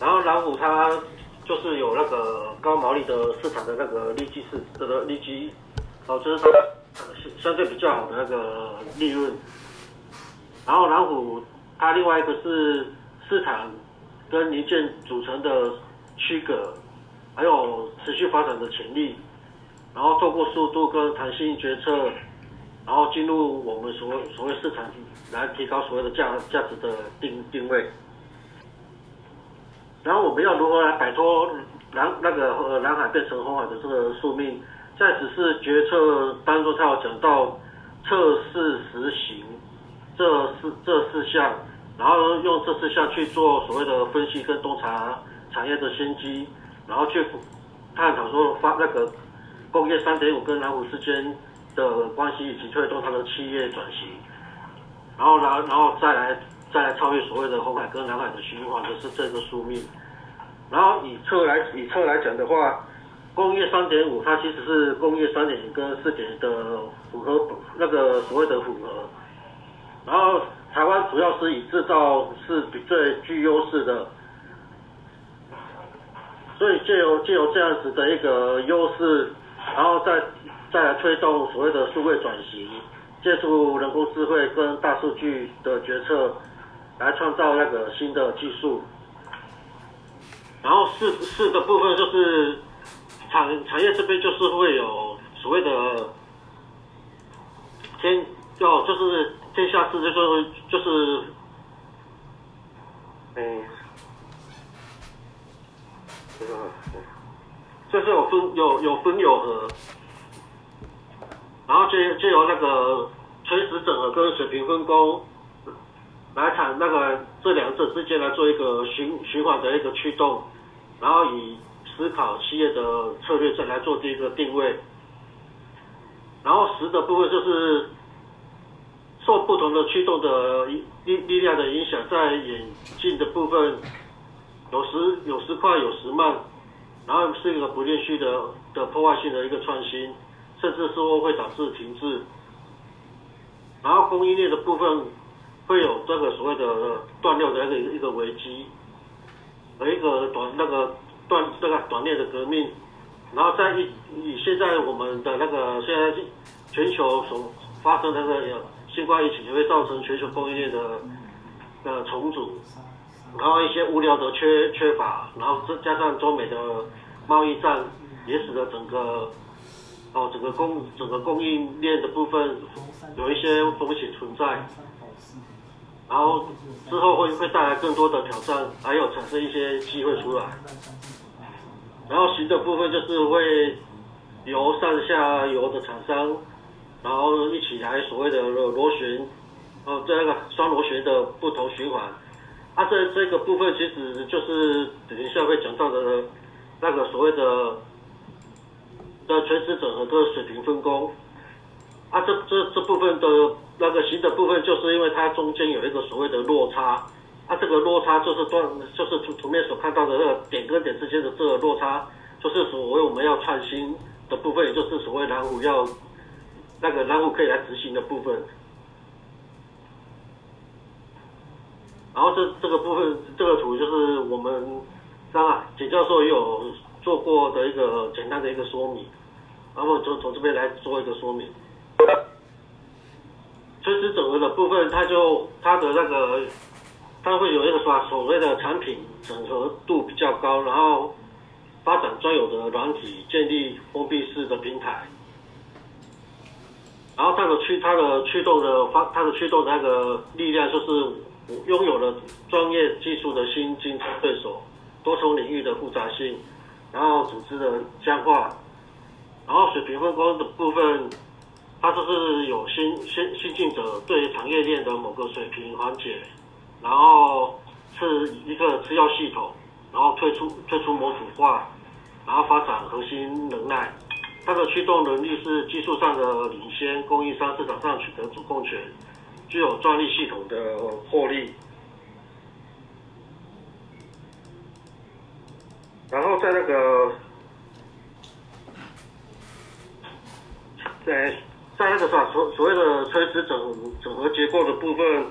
然后南虎它就是有那个高毛利的市场的那个利基市这个利基，哦，就是它相对比较好的那个利润。然后南虎它另外一个是市场跟零件组成的区隔，还有持续发展的潜力。然后透过速度跟弹性决策，然后进入我们所所谓市场，来提高所谓的价价值的定定位。然后我们要如何来摆脱蓝那个呃蓝海变成红海的这个宿命？在指示决策当中，他有讲到测试实行这四这四项，然后用这四项去做所谓的分析跟洞察产业的先机，然后去探讨说发那个。工业三点五跟蓝五之间的关系，以及推动它的企业转型，然后然然后再来再来超越所谓的红海跟蓝海的循环，就是这个宿命。然后以车来以车来讲的话，工业三点五它其实是工业三点零跟四点零的符合那个所谓的符合。然后台湾主要是以制造是最具优势的，所以借由借由这样子的一个优势。然后再再来推动所谓的数位转型，借助人工智慧跟大数据的决策，来创造那个新的技术。然后四四个部分就是产产业这边就是会有所谓的天要就是天下事就是就是，嗯，这个。就是有分有有分有合，然后就就由那个垂直整合跟水平分工来谈那个这两者之间来做一个循循环的一个驱动，然后以思考企业的策略再来做这个定位，然后十的部分就是受不同的驱动的力力量的影响，在演进的部分有时有时快有时慢。然后是一个不连续的的破坏性的一个创新，甚至说会导致停滞。然后供应链的部分会有这个所谓的断料的一个一个危机，和一个短那个断这个短链的革命。然后在以以现在我们的那个现在全球所发生的那个新冠疫情，也会造成全球供应链的的重组。然后一些物料的缺缺乏，然后再加上中美的贸易战，也使得整个哦整个供整个供应链的部分有一些风险存在，然后之后会会带来更多的挑战，还有产生一些机会出来。然后行的部分就是会由上下游的厂商，然后一起来所谓的螺旋，哦这个双螺旋的不同循环。啊，这这个部分其实就是等一下会讲到的，那个所谓的的垂直整合跟水平分工。啊，这这这部分的那个新的部分，就是因为它中间有一个所谓的落差。啊，这个落差就是断，就是图图面所看到的那个点跟点之间的这个落差，就是所谓我们要创新的部分，也就是所谓蓝湖要那个蓝湖可以来执行的部分。然后这这个部分，这个图就是我们刚啊简教授也有做过的一个简单的一个说明，然后从从这边来做一个说明。垂直整合的部分，它就它的那个，它会有一个说所谓的产品整合度比较高，然后发展专有的软体，建立封闭式的平台，然后它的驱它的驱动的发它的驱动的那个力量就是。拥有了专业技术的新竞争对手，多重领域的复杂性，然后组织的僵化，然后水平分工的部分，它就是有新新新进者对产业链的某个水平缓解，然后是一个次要系统，然后推出推出模组化，然后发展核心能耐，它的驱动能力是技术上的领先，供应商市场上取得主控权。具有专利系统的获利，然后在那个，在在那个啥所所谓的垂直整整合结构的部分，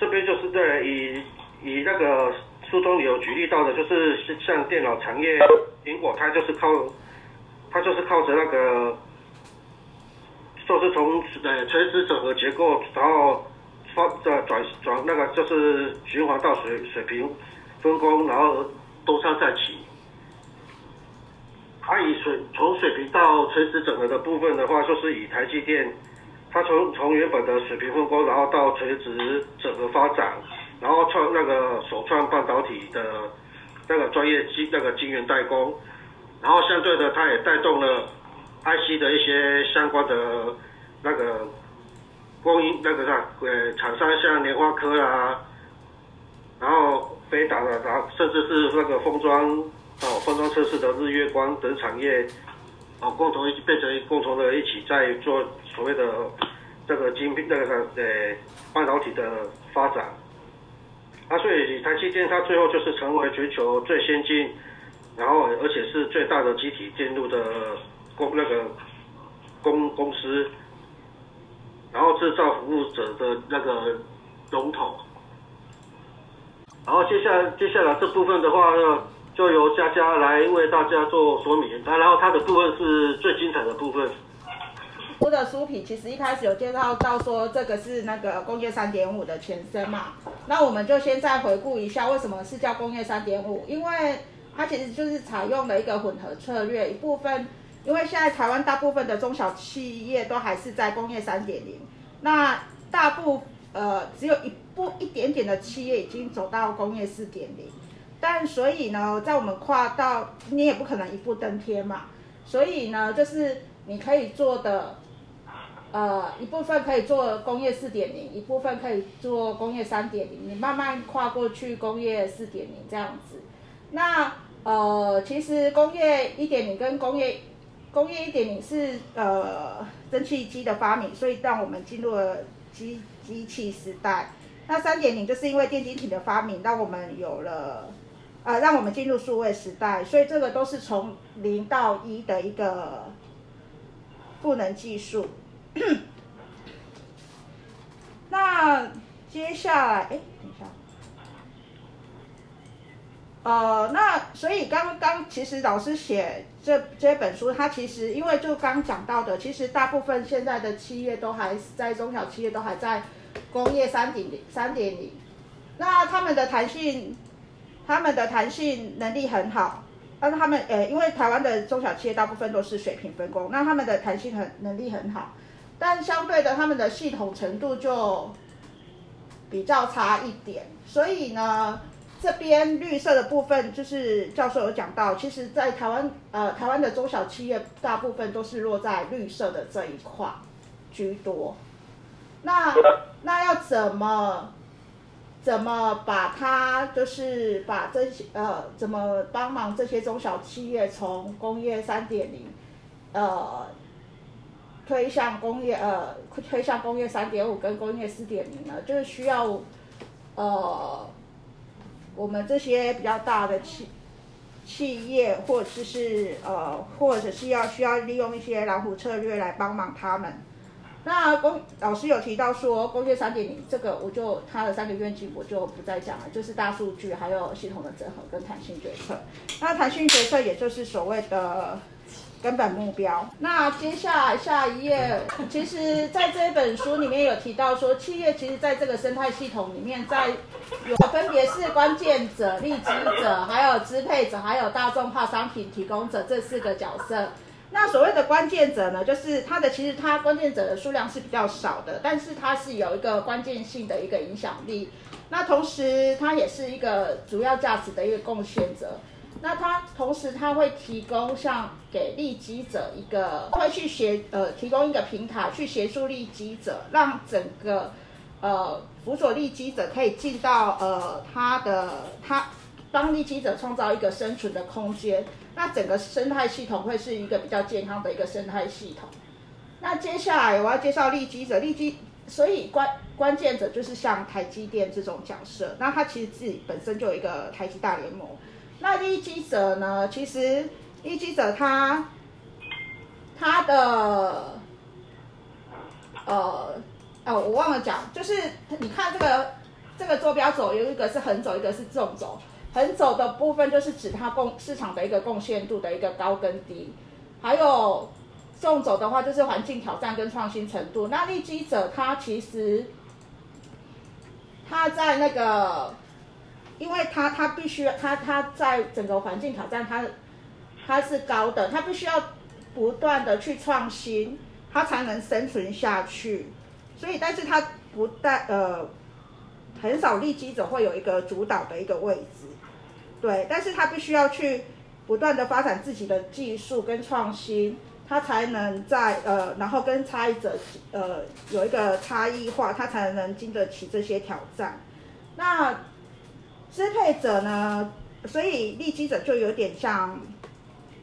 这边就是在以以那个书中有举例到的，就是像电脑产业，苹果它就是靠，它就是靠着那个，就是从呃垂直整合结构，然后发转转转那个就是循环到水水平分工，然后东山再起。它以水从水平到垂直整合的部分的话，就是以台积电，它从从原本的水平分工，然后到垂直整合发展。然后创那个首创半导体的那个专业晶那个晶圆代工，然后相对的，它也带动了 IC 的一些相关的那个供应那个啥呃厂商，像联发科啊，然后飞达的，然后甚至是那个封装哦封装测试的日月光等产业哦，共同变成共同的一起在做所谓的这个晶片那个呃半导体的发展。啊，所以台积电它最后就是成为全球最先进，然后而且是最大的集体电路的公那个公公司，然后制造服务者的那个龙头。然后接下来接下来这部分的话呢，就由佳佳来为大家做说明。然后它的部分是最精彩的部分。我的书皮其实一开始有介绍到说，这个是那个工业三点五的前身嘛，那我们就先再回顾一下为什么是叫工业三点五，因为它其实就是采用了一个混合策略，一部分因为现在台湾大部分的中小企业都还是在工业三点零，那大部呃只有一部一点点的企业已经走到工业四点零，但所以呢，在我们跨到你也不可能一步登天嘛，所以呢，就是你可以做的。呃，一部分可以做工业四点零，一部分可以做工业三点零，你慢慢跨过去工业四点零这样子。那呃，其实工业一点零跟工业工业一点零是呃蒸汽机的发明，所以让我们进入了机机器时代。那三点零就是因为电晶体的发明，让我们有了呃让我们进入数位时代，所以这个都是从零到一的一个赋能技术。那接下来，哎，等一下，呃，那所以刚刚其实老师写这这本书，它其实因为就刚讲到的，其实大部分现在的企业都还在中小企业都还在工业三点零三点零，那他们的弹性，他们的弹性能力很好，但是他们呃，因为台湾的中小企业大部分都是水平分工，那他们的弹性很能力很好。但相对的，他们的系统程度就比较差一点，所以呢，这边绿色的部分就是教授有讲到，其实，在台湾呃，台湾的中小企业大部分都是落在绿色的这一块居多。那那要怎么怎么把它就是把这些呃，怎么帮忙这些中小企业从工业三点零呃。推向工业呃，推向工业三点五跟工业四点零呢，就是需要，呃，我们这些比较大的企企业，或者是呃，或者是要需要利用一些老虎策略来帮忙他们。那工老师有提到说，工业三点零这个，我就它的三个愿景我就不再讲了，就是大数据，还有系统的整合跟弹性决策。那弹性决策也就是所谓的。根本目标。那接下来下一页，其实在这本书里面有提到说，企业其实在这个生态系统里面，在有分别是关键者、利基者、还有支配者、还有大众化商品提供者这四个角色。那所谓的关键者呢，就是它的其实它关键者的数量是比较少的，但是它是有一个关键性的一个影响力。那同时它也是一个主要价值的一个贡献者。那它同时，它会提供像给利基者一个，会去协呃提供一个平台去协助利基者，让整个呃辅佐利基者可以进到呃他的他帮利基者创造一个生存的空间。那整个生态系统会是一个比较健康的一个生态系统。那接下来我要介绍利基者，利基所以关关键者就是像台积电这种角色，那它其实自己本身就有一个台积大联盟。那利基者呢？其实利基者他他的呃哦，我忘了讲，就是你看这个这个坐标轴有一个是横轴，一个是纵轴。横轴的部分就是指它贡市场的一个贡献度的一个高跟低，还有纵轴的话就是环境挑战跟创新程度。那利基者它其实它在那个，因为它它必须它它在整个环境挑战它它是高的，它必须要不断的去创新，它才能生存下去。所以，但是它不带呃。很少利基者会有一个主导的一个位置，对，但是他必须要去不断的发展自己的技术跟创新，他才能在呃，然后跟差异者呃有一个差异化，他才能经得起这些挑战。那支配者呢？所以利基者就有点像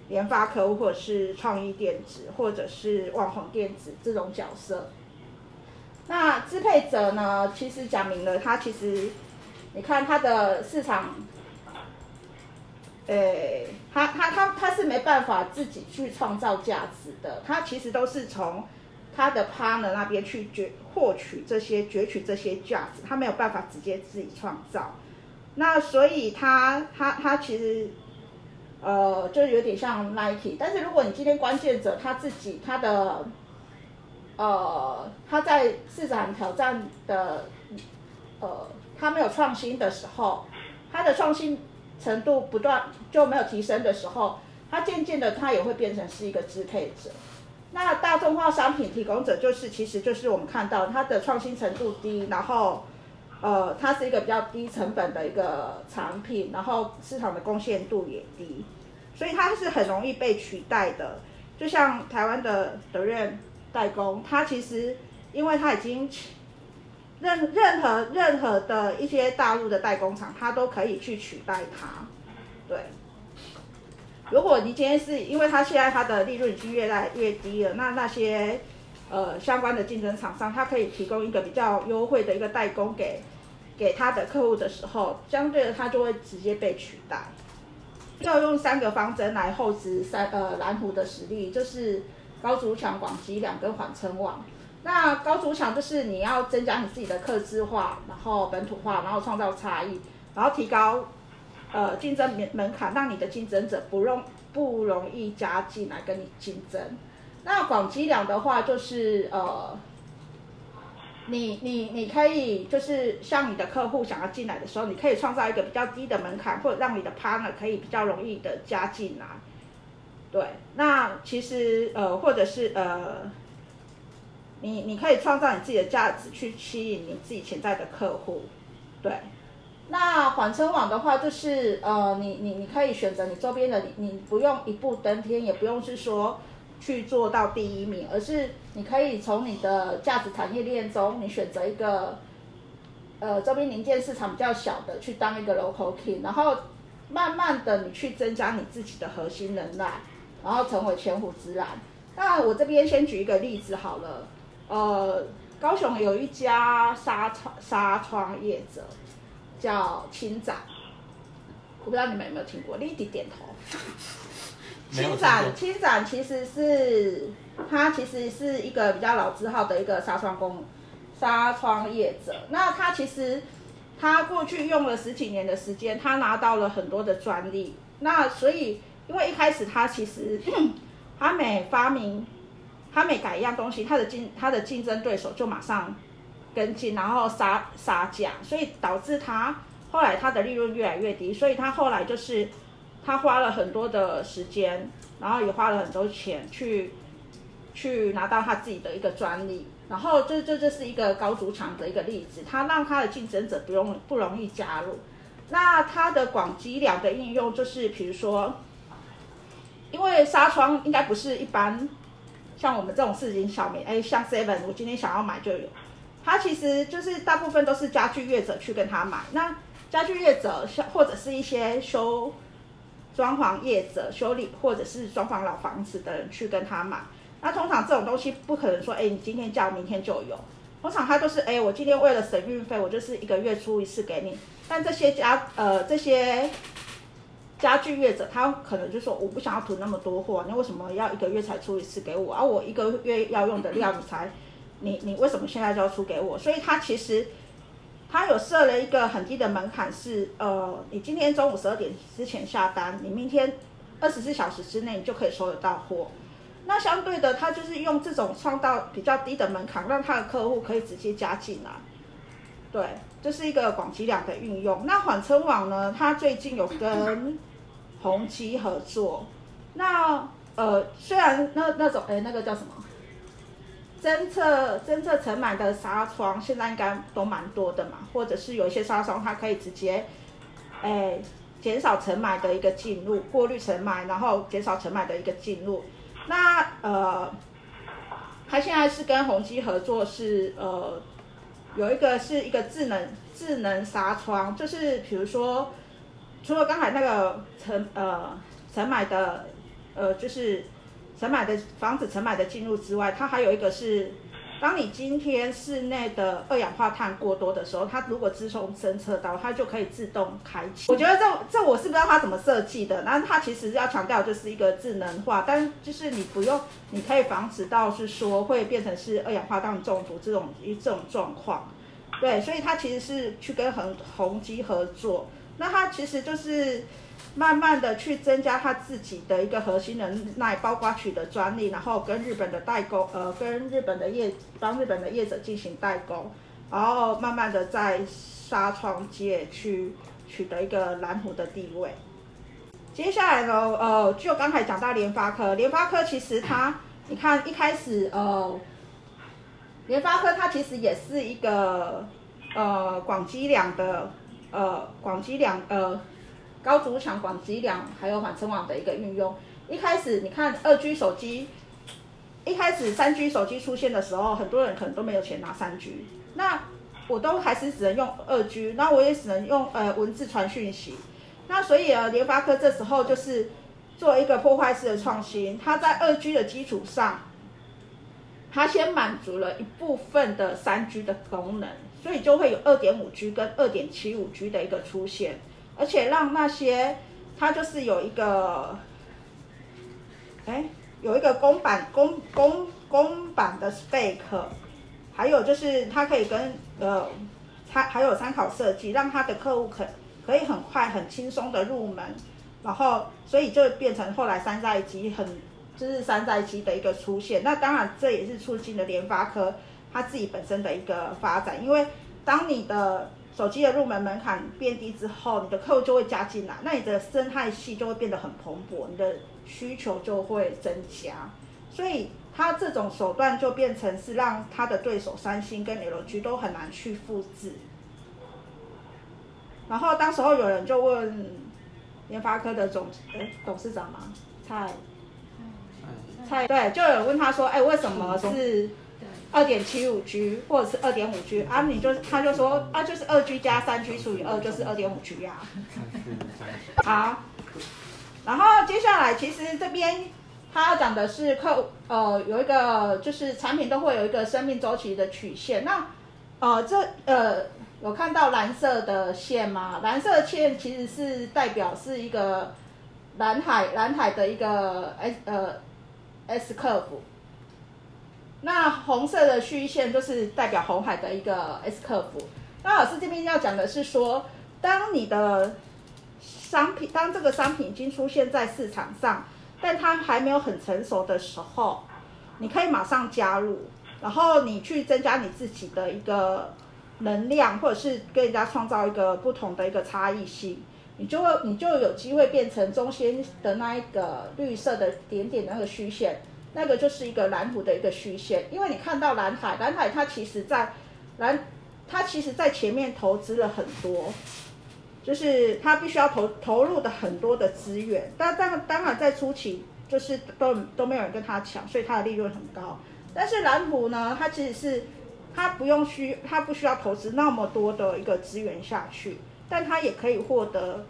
联发科或者是创意电子或者是旺宏电子这种角色。那支配者呢？其实讲明了，他其实，你看他的市场，诶、他他他他是没办法自己去创造价值的，他其实都是从他的 partner 那边去攫获取这些攫取这些价值，他没有办法直接自己创造。那所以他他他其实，呃，就有点像 Nike，但是如果你今天关键者他自己他的。呃，他在市场挑战的，呃，他没有创新的时候，他的创新程度不断就没有提升的时候，它渐渐的它也会变成是一个支配者。那大众化商品提供者就是，其实就是我们看到它的创新程度低，然后，呃，它是一个比较低成本的一个产品，然后市场的贡献度也低，所以它是很容易被取代的。就像台湾的德润。代工，它其实，因为它已经任任何任何的一些大陆的代工厂，它都可以去取代它。对，如果你今天是因为它现在它的利润已经越来越低了，那那些呃相关的竞争厂商，它可以提供一个比较优惠的一个代工给给他的客户的时候，相对的它就会直接被取代。要用三个方针来厚植三呃蓝湖的实力，就是。高筑墙、广积粮跟缓称网。那高筑墙就是你要增加你自己的客制化，然后本土化，然后创造差异，然后提高呃竞争门门槛，让你的竞争者不容不容易加进来跟你竞争。那广积粮的话，就是呃，你你你可以就是像你的客户想要进来的时候，你可以创造一个比较低的门槛，或者让你的 partner 可以比较容易的加进来。对，那其实呃，或者是呃，你你可以创造你自己的价值去吸引你自己潜在的客户。对，那缓称网的话，就是呃，你你你可以选择你周边的，你你不用一步登天，也不用是说去做到第一名，而是你可以从你的价值产业链中，你选择一个呃周边零件市场比较小的去当一个 local king，然后慢慢的你去增加你自己的核心能耐。然后成为千户之蓝。那我这边先举一个例子好了，呃，高雄有一家纱窗纱窗业者叫青展，我不知道你们有没有听过，立即点头。青展青展其实是它其实是一个比较老字号的一个纱窗工纱窗业者。那他其实他过去用了十几年的时间，他拿到了很多的专利。那所以。因为一开始他其实，他每发明，他每改一样东西，他的竞他的竞争对手就马上跟进，然后杀杀价，所以导致他后来他的利润越来越低，所以他后来就是他花了很多的时间，然后也花了很多钱去去拿到他自己的一个专利，然后这这这是一个高筑墙的一个例子，他让他的竞争者不用不容易加入。那他的广积粮的应用就是比如说。因为纱窗应该不是一般像我们这种市井小民，哎，像 Seven，我今天想要买就有。它其实就是大部分都是家具业者去跟他买。那家具业者像或者是一些修装潢业者修理或者是装潢老房子的人去跟他买。那通常这种东西不可能说，哎，你今天叫明天就有。通常他都是，哎，我今天为了省运费，我就是一个月出一次给你。但这些家呃这些。家具业者他可能就说，我不想要囤那么多货，你为什么要一个月才出一次给我？而、啊、我一个月要用的量你才，你你为什么现在就要出给我？所以他其实他有设了一个很低的门槛，是呃，你今天中午十二点之前下单，你明天二十四小时之内你就可以收得到货。那相对的，他就是用这种创造比较低的门槛，让他的客户可以直接加进来。对，这是一个广积量的运用。那缓称网呢，它最近有跟宏基合作。那呃，虽然那那种哎，那个叫什么？侦测侦测尘螨的纱窗现在应该都蛮多的嘛，或者是有一些纱窗它可以直接，哎，减少尘螨的一个进入，过滤尘螨，然后减少尘螨的一个进入。那呃，它现在是跟宏基合作，是呃，有一个是一个智能智能纱窗，就是比如说，除了刚才那个尘呃尘螨的呃就是。尘螨的防止尘螨的进入之外，它还有一个是，当你今天室内的二氧化碳过多的时候，它如果自动侦测到，它就可以自动开启。我觉得这这我是不知道它怎么设计的，那它其实要强调就是一个智能化，但就是你不用，你可以防止到是说会变成是二氧化碳中毒这种一这种状况。对，所以它其实是去跟恒宏基合作，那它其实就是。慢慢的去增加他自己的一个核心能耐，包括取得专利，然后跟日本的代工，呃，跟日本的业帮日本的业者进行代工，然后慢慢的在纱窗界去取得一个蓝湖的地位。接下来呢，呃，就刚才讲到联发科，联发科其实它，你看一开始，呃，联发科它其实也是一个，呃，广积粮的，呃，广积粮，呃。高筑墙、广积量，还有缓存网的一个运用。一开始你看二 G 手机，一开始三 G 手机出现的时候，很多人可能都没有钱拿三 G，那我都还是只能用二 G，那我也只能用呃文字传讯息。那所以呃，联发科这时候就是做一个破坏式的创新，它在二 G 的基础上，它先满足了一部分的三 G 的功能，所以就会有二点五 G 跟二点七五 G 的一个出现。而且让那些，它就是有一个，哎，有一个公版公公公版的 spec，还有就是它可以跟呃参还有参考设计，让他的客户可可以很快很轻松的入门，然后所以就变成后来山寨机很就是山寨机的一个出现。那当然这也是促进了联发科它自己本身的一个发展，因为当你的。手机的入门门槛变低之后，你的客户就会加进来，那你的生态系就会变得很蓬勃，你的需求就会增加。所以他这种手段就变成是让他的对手三星跟 LG 都很难去复制。然后当时候有人就问联发科的总哎董事长嘛，蔡蔡对，就有人问他说，哎为什么是？二点七五 G 或者是二点五 G 啊，你就他就说啊，就是二 G 加三 G 除以二就是二点五 G 呀。好，然后接下来其实这边他要讲的是客呃有一个就是产品都会有一个生命周期的曲线。那呃这呃有看到蓝色的线吗？蓝色的线其实是代表是一个蓝海蓝海的一个 S 呃 S curve。那红色的虚线就是代表红海的一个 S 客服。那老师这边要讲的是说，当你的商品，当这个商品已经出现在市场上，但它还没有很成熟的时候，你可以马上加入，然后你去增加你自己的一个能量，或者是跟人家创造一个不同的一个差异性，你就会你就有机会变成中间的那一个绿色的点点那个虚线。那个就是一个蓝湖的一个虚线，因为你看到蓝海，蓝海它其实在蓝，它其实在前面投资了很多，就是它必须要投投入的很多的资源，但当当然在初期就是都都没有人跟他抢，所以它的利润很高。但是蓝湖呢，它其实是它不用需它不需要投资那么多的一个资源下去，但它也可以获得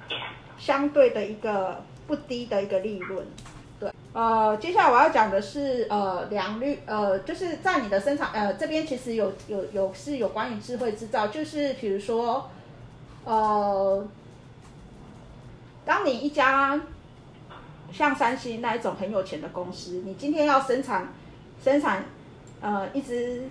相对的一个不低的一个利润。呃，接下来我要讲的是，呃，良率，呃，就是在你的生产，呃，这边其实有有有是有关于智慧制造，就是比如说，呃，当你一家像三星那一种很有钱的公司，你今天要生产生产，呃，一只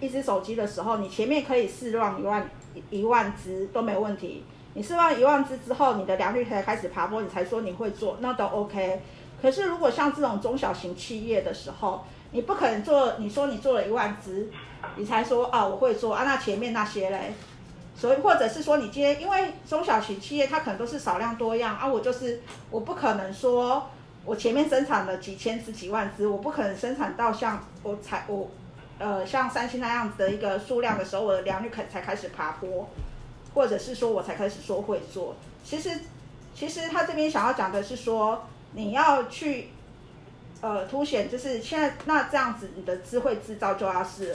一只手机的时候，你前面可以试放一万一万只都没问题。你试放一万只之后，你的良率才开始爬坡，你才说你会做，那都 OK。可是如果像这种中小型企业的时候，你不可能做，你说你做了一万只，你才说啊我会做啊，那前面那些嘞？所以或者是说你今天因为中小型企业它可能都是少量多样啊，我就是我不可能说我前面生产了几千只几万只，我不可能生产到像我才我呃像三星那样子的一个数量的时候，我的良率才开始爬坡，或者是说我才开始说会做。其实其实他这边想要讲的是说你要去。呃，凸显就是现在那这样子，你的智慧制造就要是，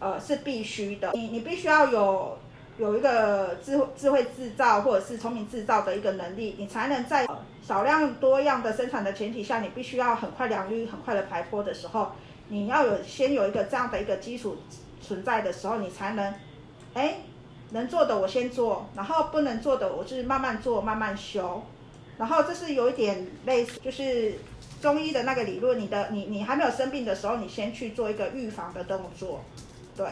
呃，是必须的。你你必须要有有一个智慧智慧制造或者是聪明制造的一个能力，你才能在少量多样的生产的前提下，你必须要很快良率很快的排坡的时候，你要有先有一个这样的一个基础存在的时候，你才能，哎，能做的我先做，然后不能做的我就是慢慢做慢慢修，然后这是有一点类似就是。中医的那个理论，你的你你还没有生病的时候，你先去做一个预防的动作，对。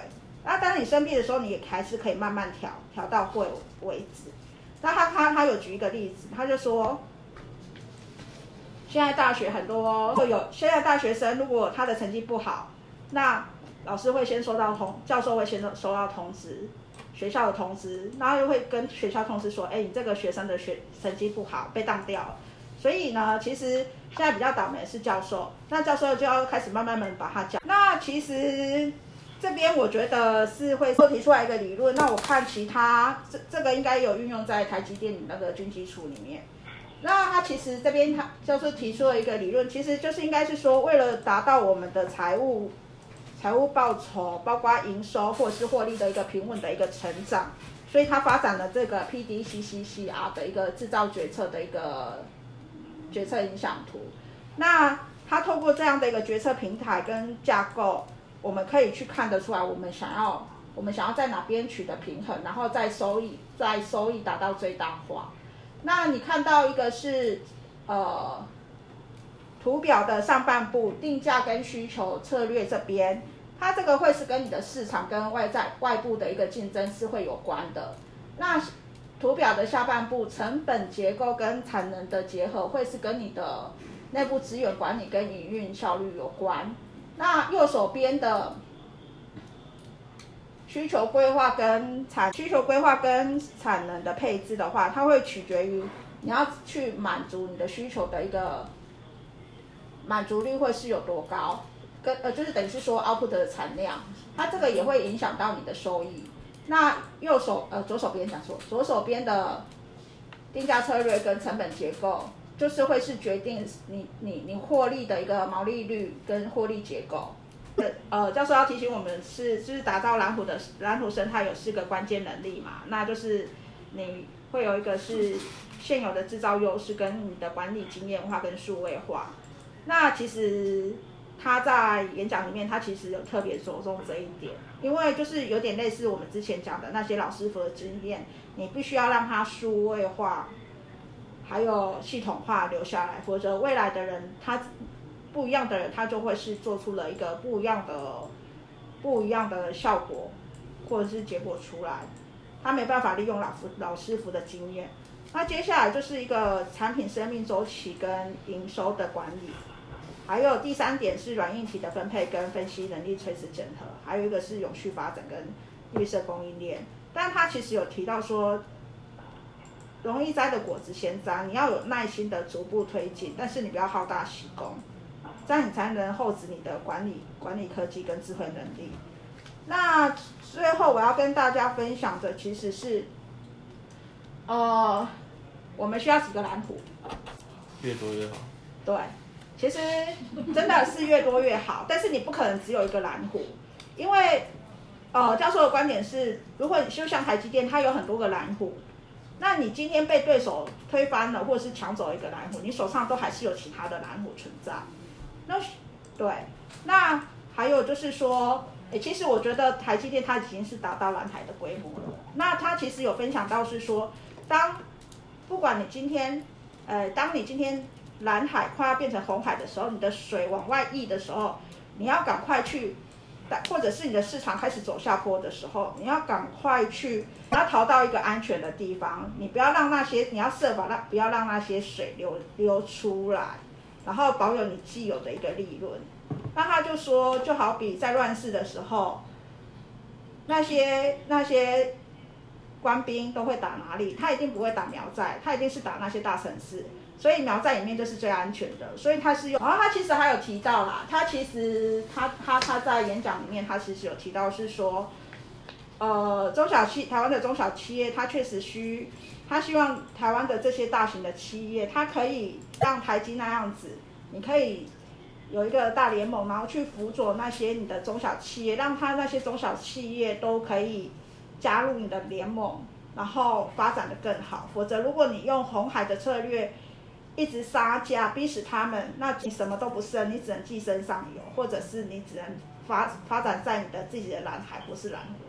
那当你生病的时候，你也还是可以慢慢调，调到会为止。那他他他有举一个例子，他就说，现在大学很多哦会有，现在大学生如果他的成绩不好，那老师会先收到通，教授会先收到通知，学校的通知，然后又会跟学校通知说，哎，你这个学生的学成绩不好，被当掉了。所以呢，其实现在比较倒霉的是教授，那教授就要开始慢慢慢把他教。那其实这边我觉得是会提出来一个理论，那我看其他这这个应该有运用在台积电那个军机处里面。那他其实这边他教授提出了一个理论，其实就是应该是说，为了达到我们的财务财务报酬，包括营收或是获利的一个平稳的一个成长，所以他发展了这个 PDCCCR 的一个制造决策的一个。决策影响图，那它透过这样的一个决策平台跟架构，我们可以去看得出来，我们想要我们想要在哪边取得平衡，然后再收益，再收益达到最大化。那你看到一个是呃图表的上半部定价跟需求策略这边，它这个会是跟你的市场跟外在外部的一个竞争是会有关的。那图表的下半部，成本结构跟产能的结合，会是跟你的内部资源管理跟营运效率有关。那右手边的需求规划跟产需求规划跟产能的配置的话，它会取决于你要去满足你的需求的一个满足率会是有多高，跟呃就是等于是说 output 的产量，它这个也会影响到你的收益。那右手呃左手边讲说，左手边的定价策略跟成本结构，就是会是决定你你你获利的一个毛利率跟获利结构。呃，教授要提醒我们是，就是打造蓝图的蓝图生态有四个关键能力嘛，那就是你会有一个是现有的制造优势跟你的管理经验化跟数位化。那其实。他在演讲里面，他其实有特别着重这一点，因为就是有点类似我们之前讲的那些老师傅的经验，你必须要让他数位化，还有系统化留下来，否则未来的人他不一样的人，他就会是做出了一个不一样的不一样的效果或者是结果出来，他没办法利用老师老师傅的经验。那接下来就是一个产品生命周期跟营收的管理。还有第三点是软硬体的分配跟分析能力垂直整合，还有一个是永续发展跟绿色供应链。但他其实有提到说，容易摘的果子先摘，你要有耐心的逐步推进，但是你不要好大喜功，这样你才能厚植你的管理管理科技跟智慧能力。那最后我要跟大家分享的其实是，呃，我们需要几个蓝图，越多越好。对。其实真的是越多越好，但是你不可能只有一个蓝虎，因为，呃，教授的观点是，如果你就像台积电，它有很多个蓝虎，那你今天被对手推翻了，或者是抢走一个蓝虎，你手上都还是有其他的蓝虎存在。那对，那还有就是说，诶，其实我觉得台积电它已经是达到蓝海的规模了。那它其实有分享到是说，当不管你今天，呃，当你今天。蓝海快要变成红海的时候，你的水往外溢的时候，你要赶快去或者是你的市场开始走下坡的时候，你要赶快去，你要逃到一个安全的地方，你不要让那些，你要设法让不要让那些水流流出来，然后保有你既有的一个利润。那他就说，就好比在乱世的时候，那些那些官兵都会打哪里？他一定不会打苗寨，他一定是打那些大城市。所以苗寨里面就是最安全的，所以他是用。然后他其实还有提到啦，他其实他他他在演讲里面，他其实有提到是说，呃，中小企台湾的中小企业，他确实需，他希望台湾的这些大型的企业，他可以像台积那样子，你可以有一个大联盟，然后去辅佐那些你的中小企业，让他那些中小企业都可以加入你的联盟，然后发展得更好。否则，如果你用红海的策略，一直杀价，逼死他们，那你什么都不剩，你只能寄生上游，或者是你只能发发展在你的自己的蓝海，不是蓝湖，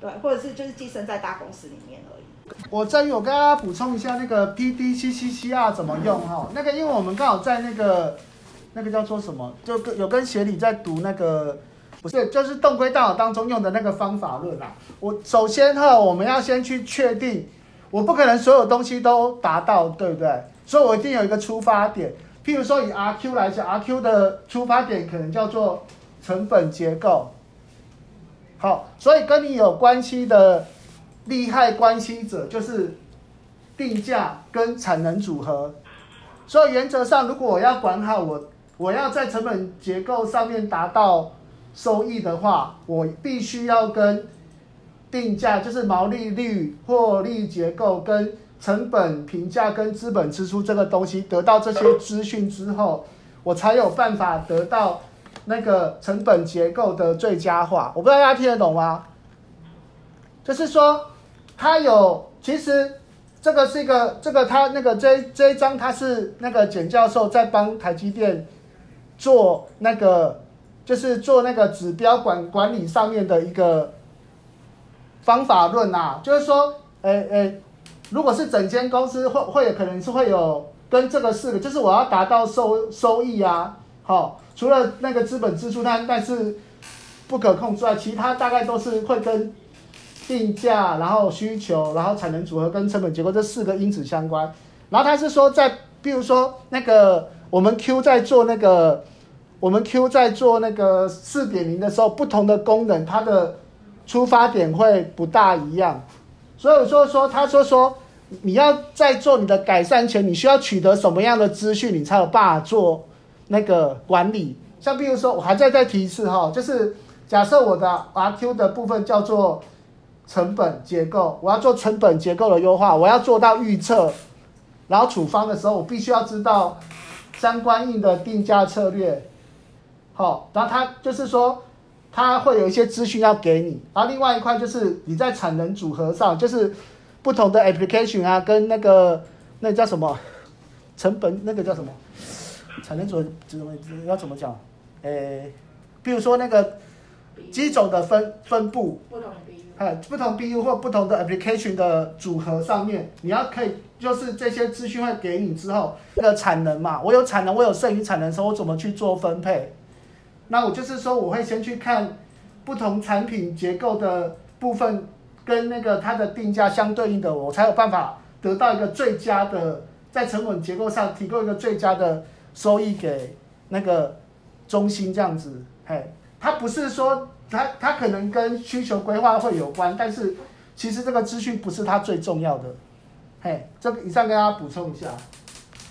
对，或者是就是寄生在大公司里面而已。我这里我跟大家补充一下那个 PDCCCR 怎么用哈，那个因为我们刚好在那个那个叫做什么，就跟有跟协理在读那个，不是，就是动规大脑当中用的那个方法论啊。我首先哈，我们要先去确定，我不可能所有东西都达到，对不对？所以我一定有一个出发点，譬如说以 RQ 来讲，RQ 的出发点可能叫做成本结构。好，所以跟你有关系的利害关系者就是定价跟产能组合。所以原则上，如果我要管好我，我要在成本结构上面达到收益的话，我必须要跟定价，就是毛利率、获利结构跟。成本评价跟资本支出这个东西得到这些资讯之后，我才有办法得到那个成本结构的最佳化。我不知道大家听得懂吗？就是说，它有其实这个是一个这个他那个这这一章他是那个简教授在帮台积电做那个就是做那个指标管管理上面的一个方法论啊，就是说，诶诶。如果是整间公司会会有可能是会有跟这个四个，就是我要达到收收益啊，好，除了那个资本支出它但是不可控之外，其他大概都是会跟定价，然后需求，然后产能组合跟成本结构这四个因子相关。然后他是说在，比如说那个我们 Q 在做那个我们 Q 在做那个四点零的时候，不同的功能它的出发点会不大一样。所以说说，他说说，你要在做你的改善前，你需要取得什么样的资讯，你才有办法做那个管理。像比如说，我还再再提一次哈，就是假设我的 RQ 的部分叫做成本结构，我要做成本结构的优化，我要做到预测，然后处方的时候，我必须要知道相关应的定价策略。好，然后他就是说。它会有一些资讯要给你，然后另外一块就是你在产能组合上，就是不同的 application 啊，跟那个那叫什么成本，那个叫什么产能组合怎么要怎么讲？诶，比如说那个机种的分分布，不同 BU，不同 BU 或不同的 application 的组合上面，你要可以就是这些资讯会给你之后，那个产能嘛，我有产能，我有剩余产能的时候，我怎么去做分配？那我就是说，我会先去看不同产品结构的部分跟那个它的定价相对应的，我才有办法得到一个最佳的，在成本结构上提供一个最佳的收益给那个中心这样子。嘿，它不是说它它可能跟需求规划会有关，但是其实这个资讯不是它最重要的。嘿，这个以上跟大家补充一下。